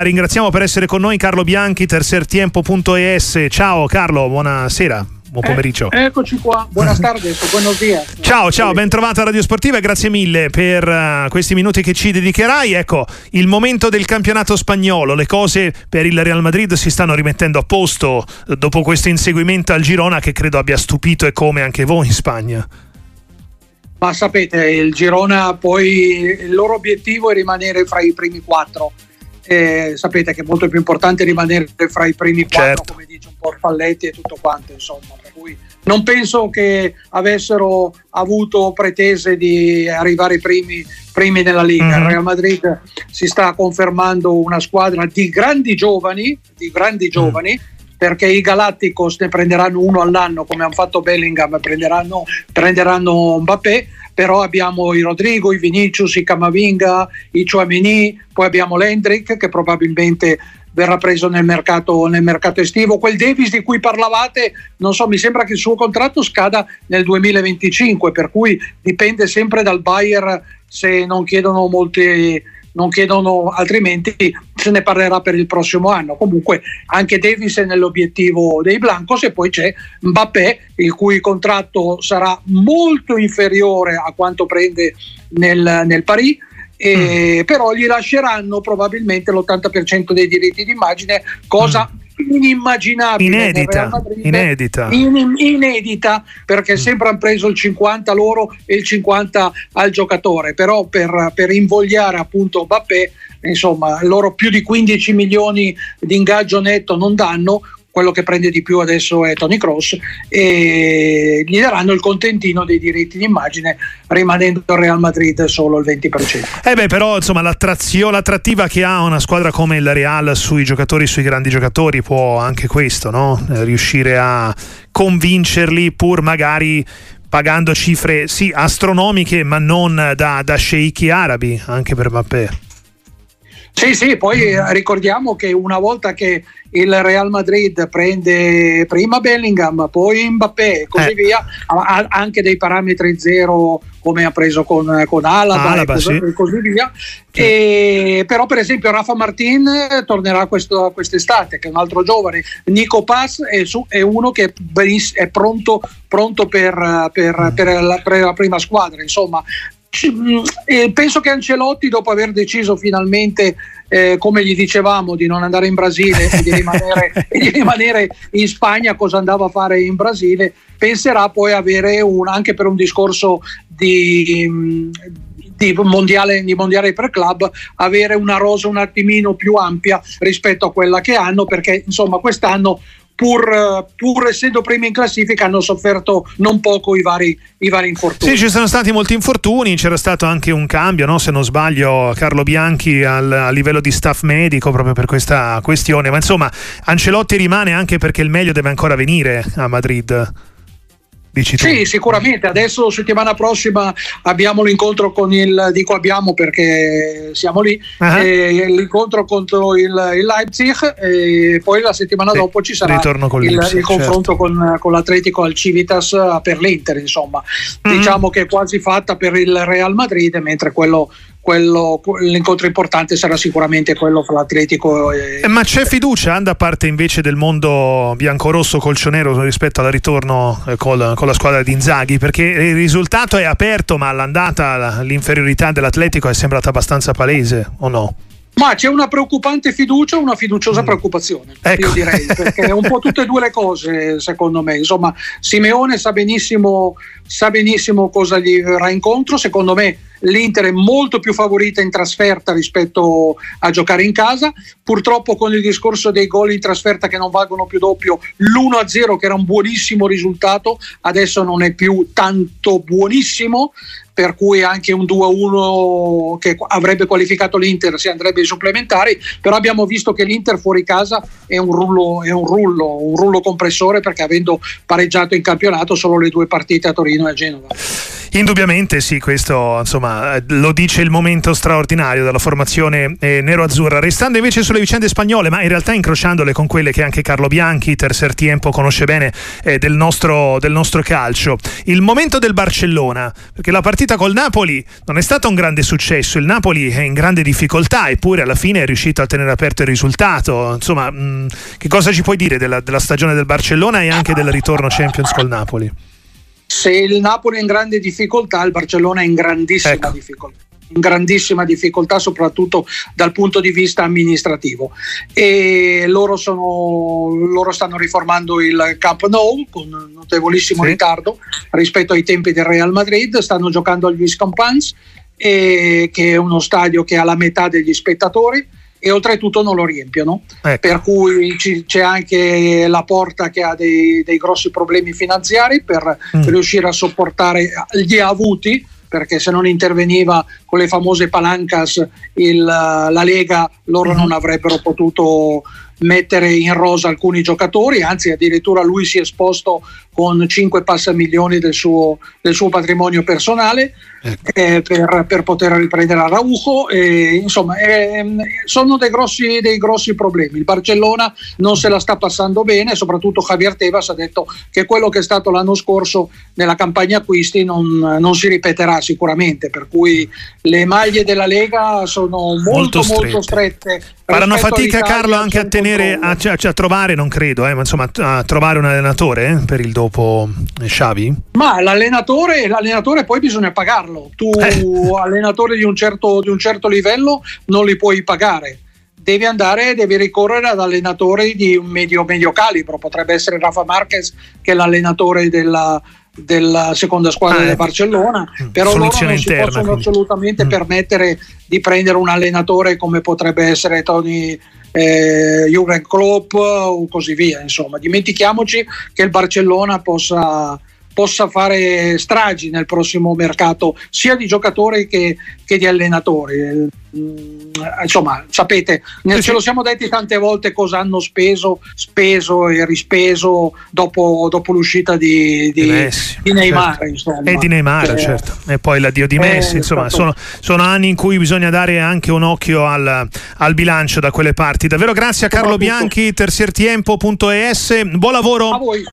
Ringraziamo per essere con noi Carlo Bianchi, tercertiempo.es. Ciao Carlo, buonasera. Buon eh, pomeriggio. Eh, eccoci qua, buenas tardes, buenos. Ciao, ciao, ben trovata a Radio Sportiva e grazie mille per uh, questi minuti che ci dedicherai. Ecco, il momento del campionato spagnolo, le cose per il Real Madrid si stanno rimettendo a posto dopo questo inseguimento al Girona che credo abbia stupito e come anche voi in Spagna. Ma sapete, il Girona poi il loro obiettivo è rimanere fra i primi quattro eh, sapete che è molto più importante rimanere fra i primi quattro, certo. come dice un po' Falletti e tutto quanto, insomma. Per cui non penso che avessero avuto pretese di arrivare i primi, primi nella Liga. Mm-hmm. Il Real Madrid si sta confermando una squadra di grandi giovani, di grandi mm. giovani. Mm perché i Galacticos ne prenderanno uno all'anno come hanno fatto Bellingham, prenderanno, prenderanno Mbappé però abbiamo i Rodrigo, i Vinicius, i Camavinga, i Chouameni, poi abbiamo l'Hendrick che probabilmente verrà preso nel mercato, nel mercato, estivo. Quel Davis di cui parlavate, non so, mi sembra che il suo contratto scada nel 2025, per cui dipende sempre dal buyer se non chiedono molti non chiedono altrimenti se ne parlerà per il prossimo anno. Comunque anche Davis è nell'obiettivo dei Blancos e poi c'è Mbappé il cui contratto sarà molto inferiore a quanto prende nel, nel Paris. E, mm. però gli lasceranno probabilmente l'80% dei diritti d'immagine, cosa mm inimmaginabile inedita, inedita. In, inedita perché mm. sempre hanno preso il 50 loro e il 50 al giocatore però per, per invogliare appunto Bappé insomma loro più di 15 milioni di ingaggio netto non danno quello che prende di più adesso è Tony Cross e gli daranno il contentino dei diritti d'immagine rimanendo il Real Madrid solo il 20%. Eh beh però insomma l'attrattiva che ha una squadra come il Real sui giocatori, sui grandi giocatori può anche questo, no? Eh, riuscire a convincerli pur magari pagando cifre sì astronomiche ma non da, da sceicchi arabi anche per Mbappé. Sì, sì, poi ricordiamo che una volta che il Real Madrid prende prima Bellingham, poi Mbappé e così eh. via, ha anche dei parametri zero come ha preso con, con Alaba, Alaba e, così, sì. così via. Sì. E, però per esempio Rafa Martin tornerà questo, quest'estate, che è un altro giovane. Nico Pass è, su, è uno che è pronto, pronto per, per, mm. per, la, per la prima squadra. Insomma, Mm, penso che Ancelotti, dopo aver deciso finalmente, eh, come gli dicevamo, di non andare in Brasile e di, rimanere, e di, rimanere, in Spagna, cosa andava a fare in Brasile, penserà poi avere un, anche per un discorso di, mm, di mondiale, di mondiale per club avere una rosa un attimino più ampia rispetto a quella che hanno perché insomma quest'anno pur, pur, essendo primi in classifica hanno sofferto non poco i vari, i vari, infortuni. Sì, ci sono stati molti infortuni, c'era stato anche un cambio, no? se non sbaglio, Carlo Bianchi al, a livello di staff medico proprio per questa questione, ma insomma Ancelotti rimane anche perché il meglio deve ancora venire a Madrid. Dici tu. Sì, sicuramente. Adesso settimana prossima abbiamo l'incontro con il dico abbiamo perché siamo lì. Uh-huh. Eh, l'incontro contro il, il, Leipzig e poi la settimana sì, dopo ci sarà il, il, confronto certo. con, con, l'Atletico al Civitas per l'Inter, insomma. Mm-hmm. Diciamo che è quasi fatta per il Real Madrid, mentre quello quello, l'incontro importante sarà sicuramente quello fra l'Atletico e... Eh, ma c'è fiducia da parte invece del mondo biancorosso colcionero rispetto al ritorno eh, col, con la squadra di Inzaghi? Perché il risultato è aperto, ma all'andata l'inferiorità dell'Atletico è sembrata abbastanza palese, o no? Ma c'è una preoccupante fiducia una fiduciosa mm. preoccupazione, ecco. io direi, perché è un po' tutte e due le cose, secondo me. Insomma, Simeone sa benissimo, sa benissimo cosa gli verrà incontro. Secondo me l'Inter è molto più favorita in trasferta rispetto a giocare in casa. Purtroppo con il discorso dei gol in trasferta che non valgono più doppio, l'1-0 che era un buonissimo risultato, adesso non è più tanto buonissimo per cui anche un 2-1 che avrebbe qualificato l'Inter si andrebbe ai supplementari, però abbiamo visto che l'Inter fuori casa è un rullo, è un rullo, un rullo compressore perché avendo pareggiato in campionato solo le due partite a Torino e a Genova. Indubbiamente sì, questo insomma eh, lo dice il momento straordinario della formazione eh, nero-azzurra. Restando invece sulle vicende spagnole, ma in realtà incrociandole con quelle che anche Carlo Bianchi, terzer tempo, conosce bene eh, del, nostro, del nostro calcio. Il momento del Barcellona, perché la partita col Napoli non è stata un grande successo, il Napoli è in grande difficoltà, eppure alla fine è riuscito a tenere aperto il risultato. Insomma, mh, che cosa ci puoi dire della, della stagione del Barcellona e anche del ritorno Champions col Napoli? Se il Napoli è in grande difficoltà, il Barcellona è in grandissima ecco. difficoltà in grandissima difficoltà soprattutto dal punto di vista amministrativo e loro, sono, loro stanno riformando il Camp Nou con notevolissimo sì. ritardo rispetto ai tempi del Real Madrid stanno giocando al Viscampans che è uno stadio che ha la metà degli spettatori e oltretutto non lo riempiono. Ecco. Per cui ci, c'è anche la porta che ha dei, dei grossi problemi finanziari per mm. riuscire a sopportare gli avuti perché se non interveniva con le famose palancas il, la Lega loro mm-hmm. non avrebbero potuto mettere in rosa alcuni giocatori, anzi addirittura lui si è esposto con 5 passa milioni del suo, del suo patrimonio personale ecco. eh, per, per, poter riprendere Araujo. Eh, insomma, eh, sono dei grossi, dei grossi, problemi. Il Barcellona non se la sta passando bene, soprattutto Javier Tebas ha detto che quello che è stato l'anno scorso nella campagna acquisti non, non si ripeterà sicuramente, per cui le maglie della Lega sono molto molto strette. Molto strette Faranno fatica Carlo anche a tenere, a, a, a, trovare, non credo, eh, ma insomma a trovare un allenatore eh, per il dopo Xavi? Ma l'allenatore, l'allenatore poi bisogna pagarlo. Tu, eh. allenatore di un, certo, di un certo livello, non li puoi pagare devi andare, devi ricorrere ad allenatori di un medio, medio calibro. Potrebbe essere Rafa Marquez, che è l'allenatore della, della seconda squadra ah, del ecco. Barcellona, mm, però loro non si possono quindi. assolutamente mm. permettere di prendere un allenatore come potrebbe essere Tony eh, Jurgen Klopp o così via. Insomma, dimentichiamoci che il Barcellona possa, possa fare stragi nel prossimo mercato sia di giocatori che, che di allenatori. Mm, insomma, sapete, sì, ce lo siamo detti tante volte cosa hanno speso, speso e rispeso dopo, dopo l'uscita di, di, Messi, di Neymar. Certo. E di Neymar, eh, certo. E poi l'addio di Messi. Eh, insomma, sono, sono, anni in cui bisogna dare anche un occhio al, al bilancio da quelle parti. Davvero grazie a Carlo Bianchi, tersiertiempo.es. Buon lavoro. A voi.